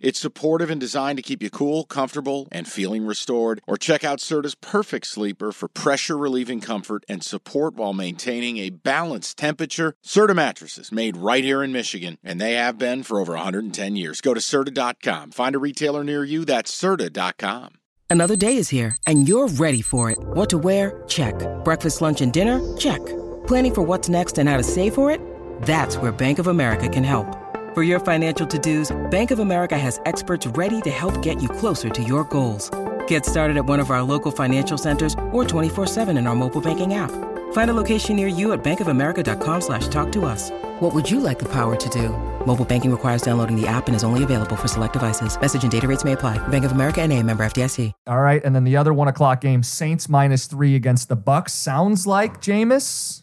It's supportive and designed to keep you cool, comfortable, and feeling restored. Or check out Serta's Perfect Sleeper for pressure relieving comfort and support while maintaining a balanced temperature. Serta mattresses made right here in Michigan, and they have been for over 110 years. Go to Serta.com. Find a retailer near you. That's Serta.com. Another day is here, and you're ready for it. What to wear? Check. Breakfast, lunch, and dinner? Check. Planning for what's next and how to save for it? That's where Bank of America can help. For your financial to-dos, Bank of America has experts ready to help get you closer to your goals. Get started at one of our local financial centers or 24-7 in our mobile banking app. Find a location near you at bankofamerica.com slash talk to us. What would you like the power to do? Mobile banking requires downloading the app and is only available for select devices. Message and data rates may apply. Bank of America and a member FDIC. All right, and then the other one o'clock game, Saints minus three against the Bucs. Sounds like Jameis.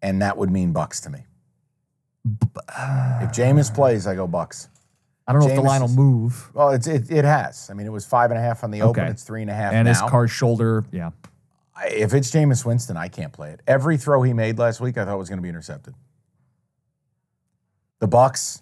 And that would mean Bucs to me. If Jameis plays, I go Bucs. I don't know if the Jameis line will is- move. Well, it's, it, it has. I mean, it was five and a half on the open. Okay. It's three and a half And now. his car shoulder, yeah. I- if it's Jameis Winston, I can't play it. Every throw he made last week, I thought was going to be intercepted. The Bucs,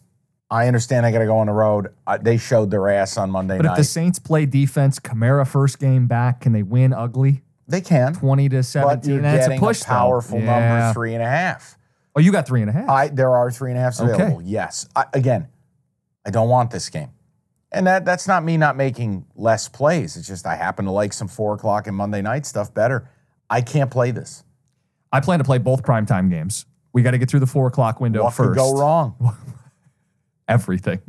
I understand. I got to go on the road. Uh, they showed their ass on Monday But if night. the Saints play defense, Kamara first game back, can they win ugly? they can, 20 to but 17. you're That's getting a push, though. powerful Yeah. number, three and a half. Oh, you got three and a half. I there are three and a halfs Okay. available. Yes. I, again, I don't want this game, and that that's not me not making less plays. It's just I happen to like some four o'clock and Monday night stuff better. I can't play this. I plan to play both primetime games. We got to get through the four o'clock window what first. could go wrong? Everything.